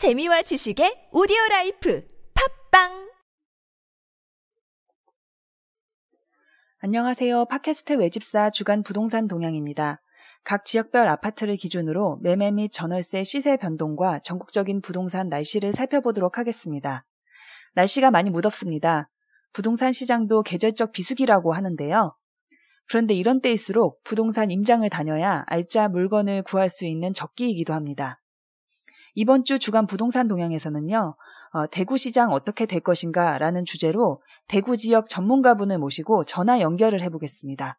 재미와 지식의 오디오 라이프 팟빵 안녕하세요. 팟캐스트 외집사 주간 부동산 동향입니다. 각 지역별 아파트를 기준으로 매매 및 전월세 시세 변동과 전국적인 부동산 날씨를 살펴보도록 하겠습니다. 날씨가 많이 무덥습니다. 부동산 시장도 계절적 비수기라고 하는데요. 그런데 이런 때일수록 부동산 임장을 다녀야 알짜 물건을 구할 수 있는 적기이기도 합니다. 이번 주 주간 부동산 동향에서는요, 어, 대구 시장 어떻게 될 것인가 라는 주제로 대구 지역 전문가분을 모시고 전화 연결을 해보겠습니다.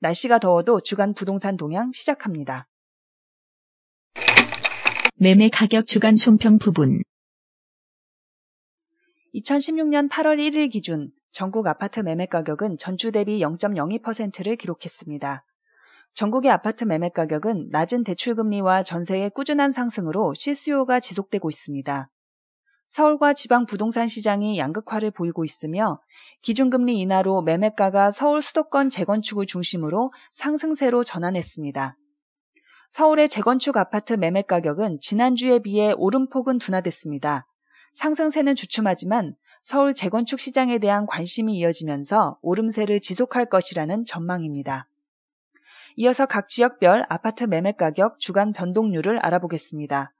날씨가 더워도 주간 부동산 동향 시작합니다. 매매 가격 주간 총평 부분 2016년 8월 1일 기준 전국 아파트 매매 가격은 전주 대비 0.02%를 기록했습니다. 전국의 아파트 매매 가격은 낮은 대출금리와 전세의 꾸준한 상승으로 실수요가 지속되고 있습니다. 서울과 지방 부동산 시장이 양극화를 보이고 있으며 기준금리 인하로 매매가가 서울 수도권 재건축을 중심으로 상승세로 전환했습니다. 서울의 재건축 아파트 매매 가격은 지난주에 비해 오름폭은 둔화됐습니다. 상승세는 주춤하지만 서울 재건축 시장에 대한 관심이 이어지면서 오름세를 지속할 것이라는 전망입니다. 이어서 각 지역별 아파트 매매 가격 주간 변동률을 알아보겠습니다.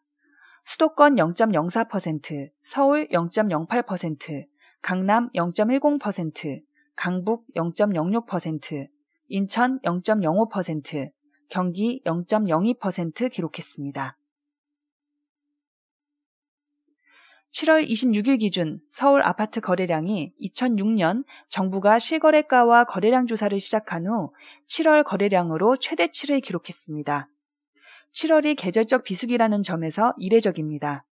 수도권 0.04%, 서울 0.08%, 강남 0.10%, 강북 0.06%, 인천 0.05%, 경기 0.02% 기록했습니다. 7월 26일 기준 서울 아파트 거래량이 2006년 정부가 실거래가와 거래량 조사를 시작한 후 7월 거래량으로 최대치를 기록했습니다. 7월이 계절적 비수기라는 점에서 이례적입니다.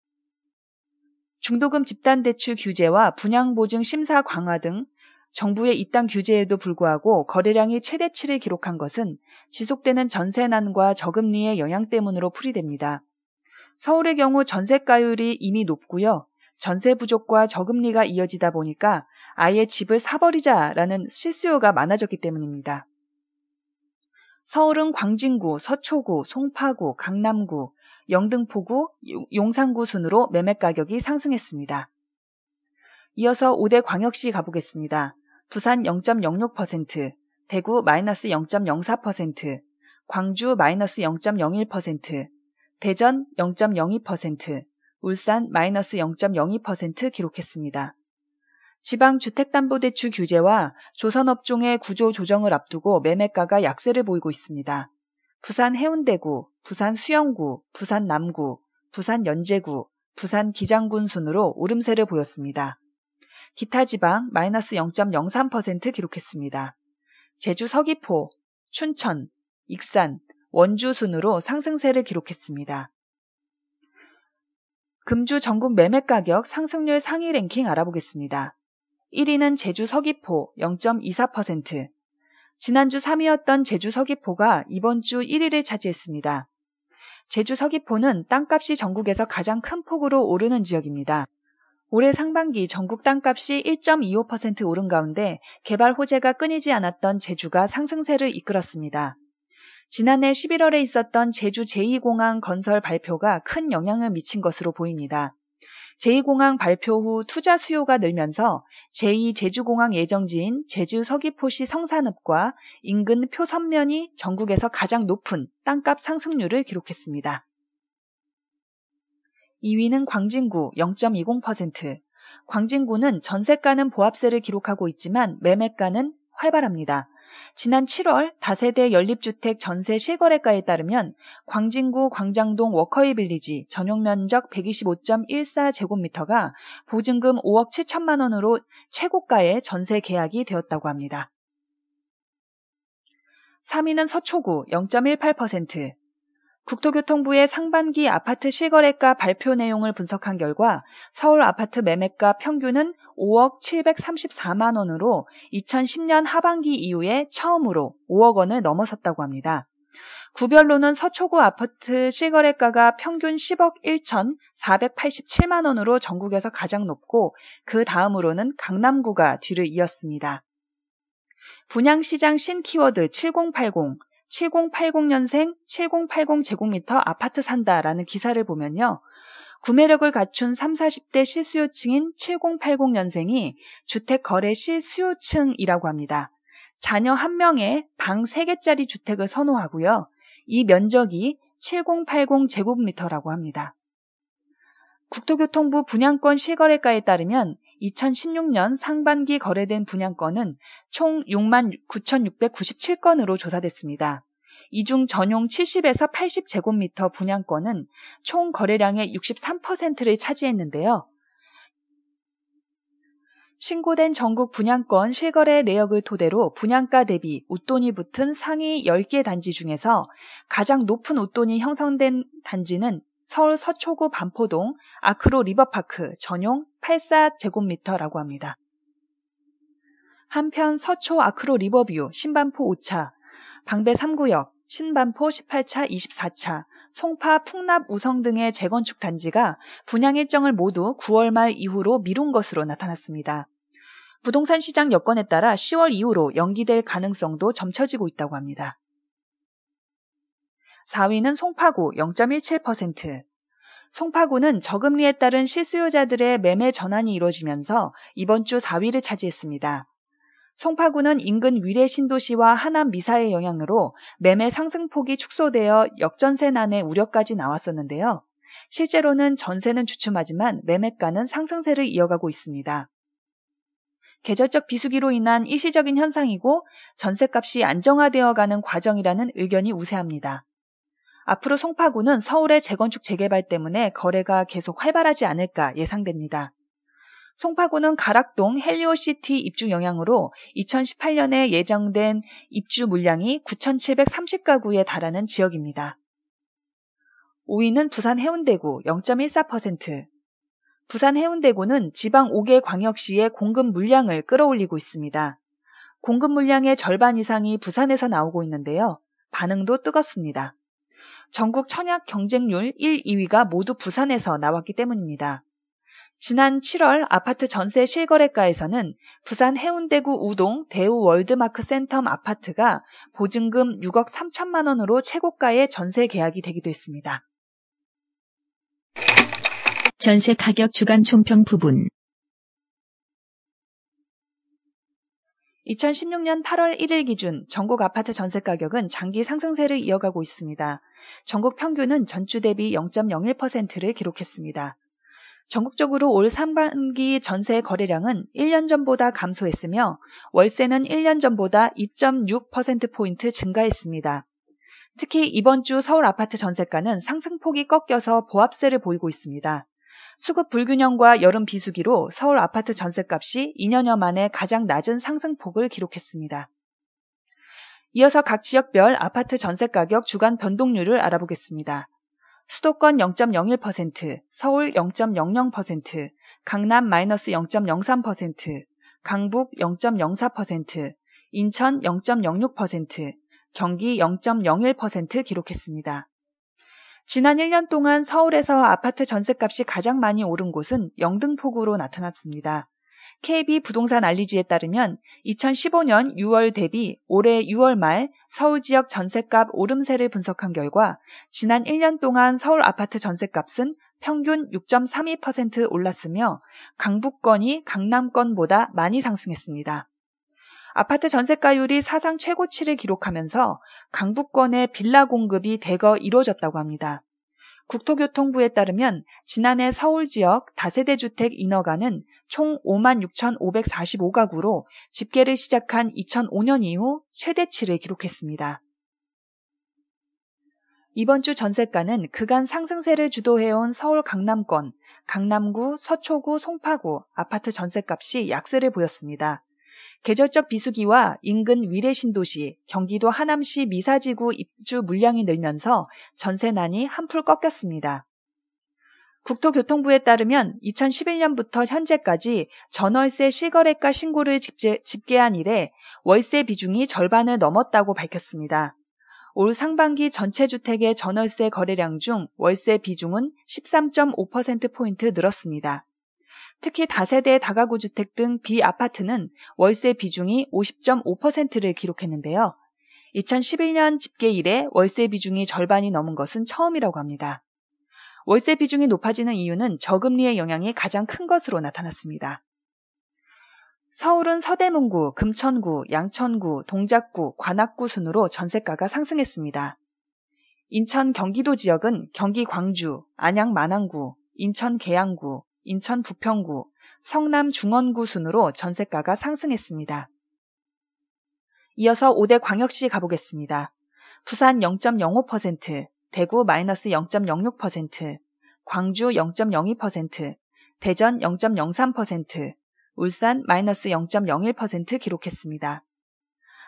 중도금 집단대출 규제와 분양보증 심사 강화 등 정부의 이딴 규제에도 불구하고 거래량이 최대치를 기록한 것은 지속되는 전세난과 저금리의 영향 때문으로 풀이됩니다. 서울의 경우 전세가율이 이미 높고요. 전세 부족과 저금리가 이어지다 보니까 아예 집을 사버리자라는 실수요가 많아졌기 때문입니다. 서울은 광진구, 서초구, 송파구, 강남구, 영등포구, 용산구 순으로 매매 가격이 상승했습니다. 이어서 5대 광역시 가보겠습니다. 부산 0.06%, 대구 마이너스 0.04%, 광주 마이너스 0.01%, 대전 0.02%, 울산 마이너스 0.02% 기록했습니다. 지방 주택담보대출 규제와 조선업종의 구조 조정을 앞두고 매매가가 약세를 보이고 있습니다. 부산 해운대구, 부산 수영구, 부산 남구, 부산 연제구, 부산 기장군 순으로 오름세를 보였습니다. 기타 지방 마이너스 0.03% 기록했습니다. 제주 서귀포, 춘천, 익산, 원주 순으로 상승세를 기록했습니다. 금주 전국 매매 가격 상승률 상위 랭킹 알아보겠습니다. 1위는 제주 서귀포 0.24%. 지난주 3위였던 제주 서귀포가 이번 주 1위를 차지했습니다. 제주 서귀포는 땅값이 전국에서 가장 큰 폭으로 오르는 지역입니다. 올해 상반기 전국 땅값이 1.25% 오른 가운데 개발 호재가 끊이지 않았던 제주가 상승세를 이끌었습니다. 지난해 11월에 있었던 제주 제2공항 건설 발표가 큰 영향을 미친 것으로 보입니다. 제2공항 발표 후 투자 수요가 늘면서 제2 제주공항 예정지인 제주 서귀포시 성산읍과 인근 표선면이 전국에서 가장 높은 땅값 상승률을 기록했습니다. 2위는 광진구 0.20%. 광진구는 전세가는 보합세를 기록하고 있지만 매매가는 활발합니다. 지난 7월 다세대 연립주택 전세 실거래가에 따르면 광진구 광장동 워커이 빌리지 전용 면적 125.14제곱미터가 보증금 5억 7천만 원으로 최고가의 전세 계약이 되었다고 합니다. 3위는 서초구 0.18%. 국토교통부의 상반기 아파트 실거래가 발표 내용을 분석한 결과 서울 아파트 매매가 평균은 5억 734만 원으로 2010년 하반기 이후에 처음으로 5억 원을 넘어섰다고 합니다. 구별로는 서초구 아파트 실거래가가 평균 10억 1,487만 원으로 전국에서 가장 높고 그 다음으로는 강남구가 뒤를 이었습니다. 분양시장 신키워드 7080, 7080년생 7080 제곱미터 아파트 산다라는 기사를 보면요. 구매력을 갖춘 3, 40대 실수요층인 7080년생이 주택 거래 실수요층이라고 합니다. 자녀 1명에 방 3개짜리 주택을 선호하고요. 이 면적이 7080 제곱미터라고 합니다. 국토교통부 분양권 실거래가에 따르면 2016년 상반기 거래된 분양건은 총 6만 9,697건으로 조사됐습니다. 이 중 전용 70에서 80제곱미터 분양권은 총 거래량의 63%를 차지했는데요. 신고된 전국 분양권 실거래 내역을 토대로 분양가 대비 웃돈이 붙은 상위 10개 단지 중에서 가장 높은 웃돈이 형성된 단지는 서울 서초구 반포동 아크로 리버파크 전용 84제곱미터라고 합니다. 한편 서초 아크로 리버뷰 신반포 5차, 방배 3구역, 신반포 18차 24차, 송파 풍납 우성 등의 재건축 단지가 분양 일정을 모두 9월 말 이후로 미룬 것으로 나타났습니다. 부동산 시장 여건에 따라 10월 이후로 연기될 가능성도 점쳐지고 있다고 합니다. 4위는 송파구 0.17%. 송파구는 저금리에 따른 실수요자들의 매매 전환이 이루어지면서 이번 주 4위를 차지했습니다. 송파구는 인근 위례 신도시와 하남 미사의 영향으로 매매 상승폭이 축소되어 역전세난의 우려까지 나왔었는데요. 실제로는 전세는 주춤하지만 매매가는 상승세를 이어가고 있습니다. 계절적 비수기로 인한 일시적인 현상이고 전세값이 안정화되어 가는 과정이라는 의견이 우세합니다. 앞으로 송파구는 서울의 재건축 재개발 때문에 거래가 계속 활발하지 않을까 예상됩니다. 송파구는 가락동 헬리오시티 입주 영향으로 2018년에 예정된 입주 물량이 9,730가구에 달하는 지역입니다. 5위는 부산 해운대구 0.14%. 부산 해운대구는 지방 5개 광역시의 공급 물량을 끌어올리고 있습니다. 공급 물량의 절반 이상이 부산에서 나오고 있는데요. 반응도 뜨겁습니다. 전국 청약 경쟁률 1, 2위가 모두 부산에서 나왔기 때문입니다. 지난 7월 아파트 전세 실거래가에서는 부산 해운대구 우동 대우 월드마크 센텀 아파트가 보증금 6억 3천만 원으로 최고가의 전세 계약이 되기도 했습니다. 전세 가격 주간 총평 부분 2016년 8월 1일 기준 전국 아파트 전세 가격은 장기 상승세를 이어가고 있습니다. 전국 평균은 전주 대비 0.01%를 기록했습니다. 전국적으로 올 상반기 전세 거래량은 1년 전보다 감소했으며 월세는 1년 전보다 2.6%포인트 증가했습니다. 특히 이번 주 서울 아파트 전세가는 상승폭이 꺾여서 보합세를 보이고 있습니다. 수급 불균형과 여름 비수기로 서울 아파트 전세값이 2년여 만에 가장 낮은 상승폭을 기록했습니다. 이어서 각 지역별 아파트 전세 가격 주간 변동률을 알아보겠습니다. 수도권 0.01%, 서울 0.00%, 강남 마이너스 0.03%, 강북 0.04%, 인천 0.06%, 경기 0.01% 기록했습니다. 지난 1년 동안 서울에서 아파트 전세값이 가장 많이 오른 곳은 영등포구로 나타났습니다. KB 부동산 알리지에 따르면 2015년 6월 대비 올해 6월 말 서울 지역 전세값 오름세를 분석한 결과 지난 1년 동안 서울 아파트 전세값은 평균 6.32% 올랐으며 강북권이 강남권보다 많이 상승했습니다. 아파트 전세가율이 사상 최고치를 기록하면서 강북권의 빌라 공급이 대거 이루어졌다고 합니다. 국토교통부에 따르면 지난해 서울 지역 다세대 주택 인허가는 총 56,545가구로 집계를 시작한 2005년 이후 최대치를 기록했습니다. 이번 주 전세가는 그간 상승세를 주도해온 서울 강남권, 강남구, 서초구, 송파구 아파트 전세값이 약세를 보였습니다. 계절적 비수기와 인근 위례 신도시, 경기도 하남시 미사지구 입주 물량이 늘면서 전세난이 한풀 꺾였습니다. 국토교통부에 따르면 2011년부터 현재까지 전월세 실거래가 신고를 집계, 집계한 이래 월세 비중이 절반을 넘었다고 밝혔습니다. 올 상반기 전체 주택의 전월세 거래량 중 월세 비중은 13.5%포인트 늘었습니다. 특히 다세대 다가구 주택 등 비아파트는 월세 비중이 50.5%를 기록했는데요. 2011년 집계 이래 월세 비중이 절반이 넘은 것은 처음이라고 합니다. 월세 비중이 높아지는 이유는 저금리의 영향이 가장 큰 것으로 나타났습니다. 서울은 서대문구, 금천구, 양천구, 동작구, 관악구 순으로 전세가가 상승했습니다. 인천 경기도 지역은 경기 광주, 안양 만안구, 인천 계양구, 인천 부평구, 성남 중원구 순으로 전세가가 상승했습니다. 이어서 5대 광역시 가보겠습니다. 부산 0.05%, 대구 마이너스 0.06%, 광주 0.02%, 대전 0.03%, 울산 마이너스 0.01% 기록했습니다.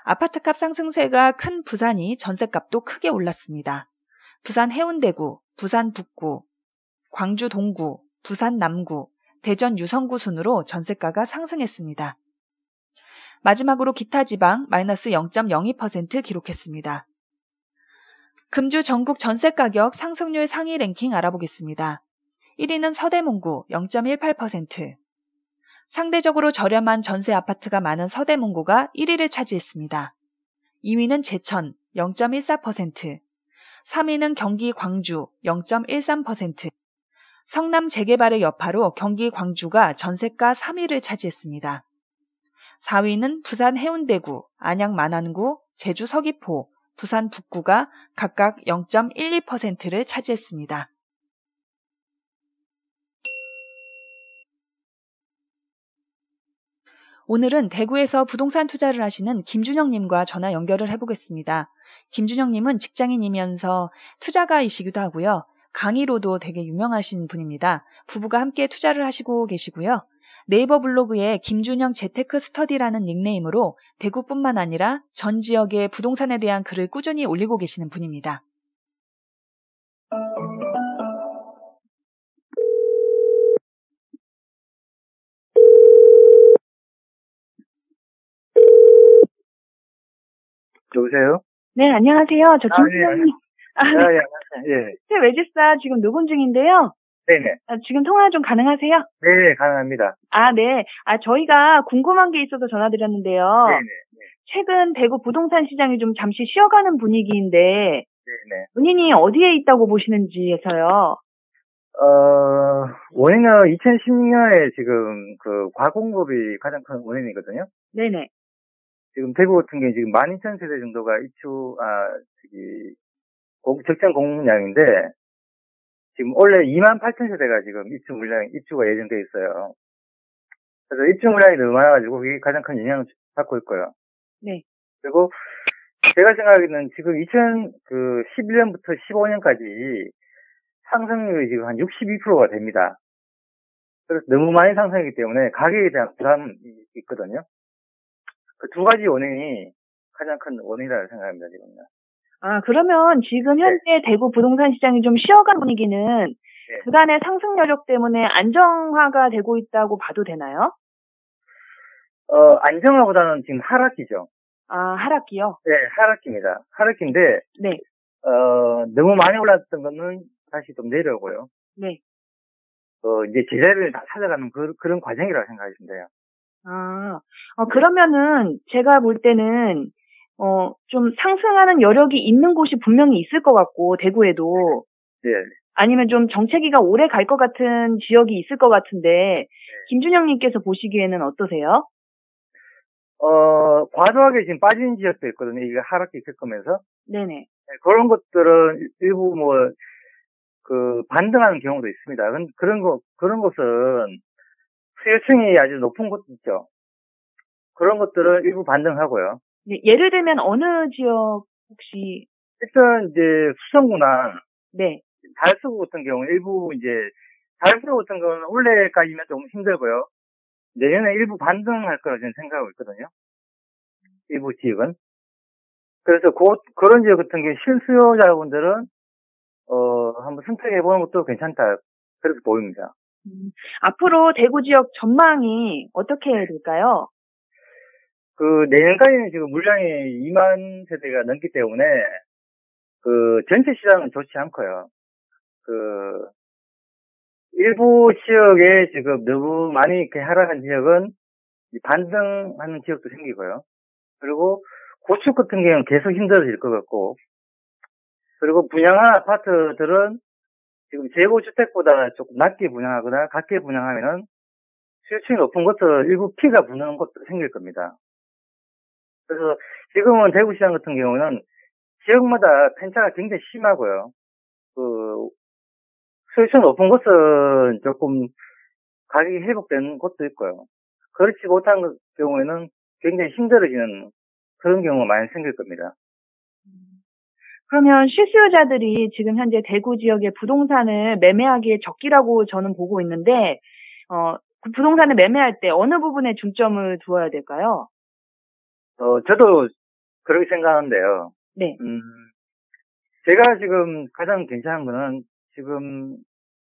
아파트값 상승세가 큰 부산이 전셋값도 크게 올랐습니다. 부산 해운대구, 부산 북구, 광주 동구, 부산 남구, 대전 유성구 순으로 전세가가 상승했습니다. 마지막으로 기타 지방 마이너스 0.02% 기록했습니다. 금주 전국 전세 가격 상승률 상위 랭킹 알아보겠습니다. 1위는 서대문구 0.18%. 상대적으로 저렴한 전세 아파트가 많은 서대문구가 1위를 차지했습니다. 2위는 제천 0.14%. 3위는 경기 광주 0.13%. 성남 재개발의 여파로 경기 광주가 전세가 3위를 차지했습니다. 4위는 부산 해운대구, 안양 만안구, 제주 서귀포, 부산 북구가 각각 0.12%를 차지했습니다. 오늘은 대구에서 부동산 투자를 하시는 김준영님과 전화 연결을 해보겠습니다. 김준영님은 직장인이면서 투자가이시기도 하고요. 강의로도 되게 유명하신 분입니다. 부부가 함께 투자를 하시고 계시고요. 네이버 블로그에 김준영 재테크 스터디라는 닉네임으로 대구뿐만 아니라 전 지역의 부동산에 대한 글을 꾸준히 올리고 계시는 분입니다. 여보세요? 네, 안녕하세요. 저 아, 예, 김수영님. 아, 아, 네. 예, 예. 새 외제사 지금 녹음 중인데요. 네네. 아, 지금 통화 좀 가능하세요? 네, 가능합니다. 아, 네. 아, 저희가 궁금한 게 있어서 전화드렸는데요. 네네. 최근 대구 부동산 시장이 좀 잠시 쉬어가는 분위기인데 네네. 본인이 어디에 있다고 보시는지 해서요. 어, 원인은 2016년에 지금 그 과공급이 가장 큰 원인이거든요. 네네. 지금 대구 같은 경우에 지금 12,000세대 정도가 입주, 아, 저기, 공- 적정 공급량인데, 지금 원래 28,000세대가 지금 입주 물량, 입주가 예정돼 있어요. 그래서 입주 물량이 너무 많아가지고 그게 가장 큰 영향을 받고 있고요. 네. 그리고 제가 생각하기에는 지금 2011년부터 15년까지 상승률이 지금 한 62%가 됩니다. 그래서 너무 많이 상승했기 때문에 가격에 대한 부담이 있거든요. 그 두 가지 원인이 가장 큰 원인이라고 생각합니다, 지금은. 아, 그러면 지금 현재 대구 부동산 시장이 좀 쉬어간 분위기는 그간의 상승 여력 때문에 안정화가 되고 있다고 봐도 되나요? 어, 안정화보다는 지금 하락기죠. 아, 하락기요? 네, 하락기입니다. 하락기인데, 네. 어, 너무 많이 올랐던 거는 다시 좀 내려오고요. 네. 어, 이제 제자리를 다 찾아가는 그, 그런 과정이라고 생각하시면 돼요. 아, 어, 그러면은 제가 볼 때는 어, 좀 상승하는 여력이 있는 곳이 분명히 있을 것 같고 대구에도 네. 아니면 좀 정체기가 오래 갈 것 같은 지역이 있을 것 같은데 김준영님께서 보시기에는 어떠세요? 어, 과도하게 지금 빠진 지역도 있거든요. 이게 하락기 겪으면서. 네네. 네, 그런 것들은 일부 뭐, 그, 반등하는 경우도 있습니다. 근- 그런 거, 그런 것은 수요층이 아주 높은 곳 있죠. 그런 것들은 일부 반등하고요. 네, 예를 들면 어느 지역 혹시 일단 이제 수성구나 네. 달서구 같은 경우는 일부 이제 달서구 같은 경우는 올해까지면 좀 힘들고요. 내년에 일부 반등할 거라 저는 생각하고 있거든요. 일부 지역은. 그래서 그, 그런 지역 같은 경우 실수요자분들은 어 한번 선택해 보는 것도 괜찮다. 그렇게 보입니다. 음, 앞으로 대구 지역 전망이 어떻게 될까요? 그 내년까지는 지금 물량이 2만 세대가 넘기 때문에 그 전체 시장은 좋지 않고요. 그 일부 지역에 지금 너무 많이 이렇게 하락한 지역은 이 반등하는 지역도 생기고요. 그리고 고축 같은 경우는 계속 힘들어질 것 같고 그리고 분양한 아파트들은 지금 재고 주택보다 조금 낮게 분양하거나 같게 분양하면은 수요층이 높은 것을 일부 피가 부는 것도 생길 겁니다. 그래서 지금은 대구시장 같은 경우는 지역마다 편차가 굉장히 심하고요. 그 수요층 높은 곳은 조금 가격이 회복되는 곳도 있고요. 그렇지 못한 경우에는 굉장히 힘들어지는 그런 경우가 많이 생길 겁니다. 그러면 실수요자들이 지금 현재 대구 지역의 부동산을 매매하기에 적기라고 저는 보고 있는데, 어, 그 부동산을 매매할 때 어느 부분에 중점을 두어야 될까요? 어, 저도 그렇게 생각하는데요. 네. 음, 제가 지금 가장 괜찮은 거는 지금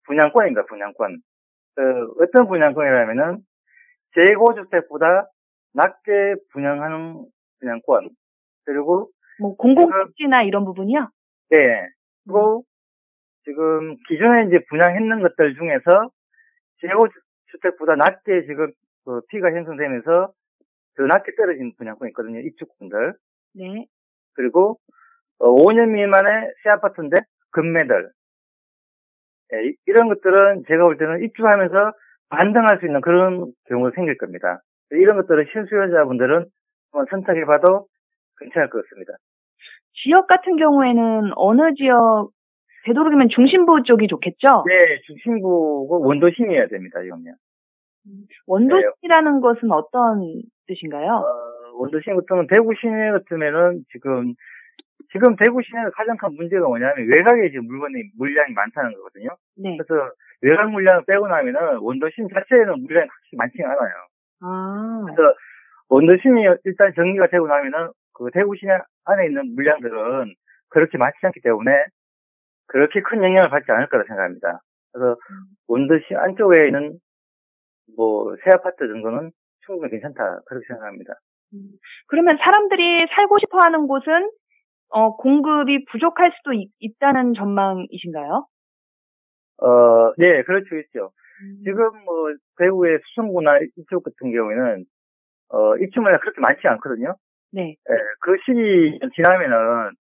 분양권입니다, 분양권. 그 어떤 분양권이라면은 재고주택보다 낮게 분양하는 분양권. 그리고, 뭐 공공복지나 이런 부분이요? 네. 그리고 지금 기존에 이제 분양했는 것들 중에서 재고주택보다 낮게 지금 그 피가 형성되면서 더 낮게 떨어진 분양권이 있거든요, 입주권들. 네. 그리고 5년 미만의 새 아파트인데 금매들 예, 이- 이런 것들은 제가 볼 때는 입주하면서 반등할 수 있는 그런 경우가 생길 겁니다. 이런 것들은 실수요자분들은 한번 선택해봐도 괜찮을 것 같습니다. 지역 같은 경우에는 어느 지역, 되도록이면 중심부 쪽이 좋겠죠? 네, 중심부고 원도심이어야 됩니다, 이거면. 원도시라는 것은 어떤 뜻인가요? 어, 원도심 같으면 대구 시내 같으면은 지금 지금 대구 시내의 가장 큰 문제가 뭐냐면 외곽에 지금 물건이 물량이 많다는 거거든요. 네. 그래서 외곽 물량을 빼고 나면은 원도심 자체에는 물량이 확실히 많지가 않아요. 아, 그래서 원도심이 일단 정리가 되고 나면은 그 대구 시내 안에 있는 물량들은 그렇게 많지 않기 때문에 그렇게 큰 영향을 받지 않을 거라 생각합니다. 그래서 원도심 안쪽에 있는 뭐 새 아파트 정도는 충분히 괜찮다 그렇게 생각합니다. 그러면 사람들이 살고 싶어 하는 곳은, 어, 공급이 부족할 수도 있, 있다는 전망이신가요? 어, 네, 수 있죠. 음. 지금 뭐 대구의 수성구나 이쪽 같은 경우에는 어, 입주물량 그렇게 많지 않거든요. 네. 예, 그 시기 지나면은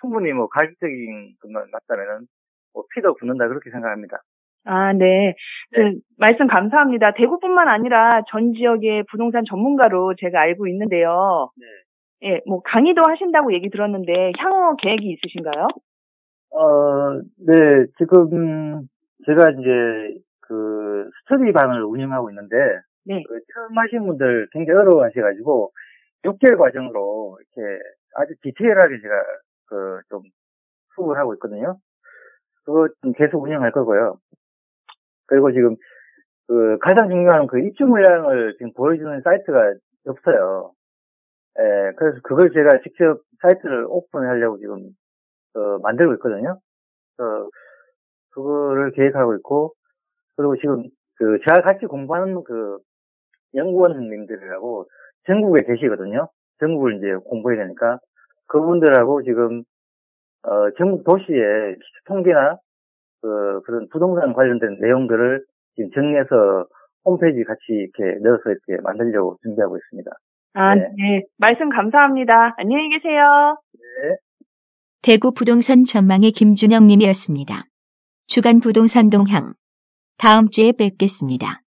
충분히 뭐 가격적인 것만 맞다면은 뭐 피도 붙는다 그렇게 생각합니다. 아, 네. 그, 말씀 감사합니다. 대구뿐만 아니라 전 지역의 부동산 전문가로 제가 알고 있는데요. 네. 예, 뭐 강의도 하신다고 얘기 들었는데 향후 계획이 있으신가요? 어, 네, 지금 제가 이제 그 스터디 방을 운영하고 있는데 네. 그 처음 하신 분들 굉장히 어려워하셔가지고 6개월 과정으로 이렇게 아주 디테일하게 제가 그 좀 수업을 하고 있거든요. 그거 좀 계속 운영할 거고요. 그리고 지금 그 가장 중요한 그 입주 물량을 지금 보여주는 사이트가 없어요. 예, 그래서 그걸 제가 직접 사이트를 오픈하려고 지금 어, 만들고 있거든요. 어, 그거를 계획하고 있고 그리고 지금 그 제가 같이 공부하는 그 연구원님들이라고 전국에 계시거든요. 전국을 이제 공부해야 되니까 그분들하고 지금 어, 전국 도시의 통계나 그 그런 부동산 관련된 내용들을 지금 정리해서 홈페이지 같이 이렇게 넣어서 이렇게 만들려고 준비하고 있습니다. 아, 네. 네. 말씀 감사합니다. 안녕히 계세요. 대구 부동산 전망의 김준영 님이었습니다. 주간 부동산 동향. 다음 주에 뵙겠습니다.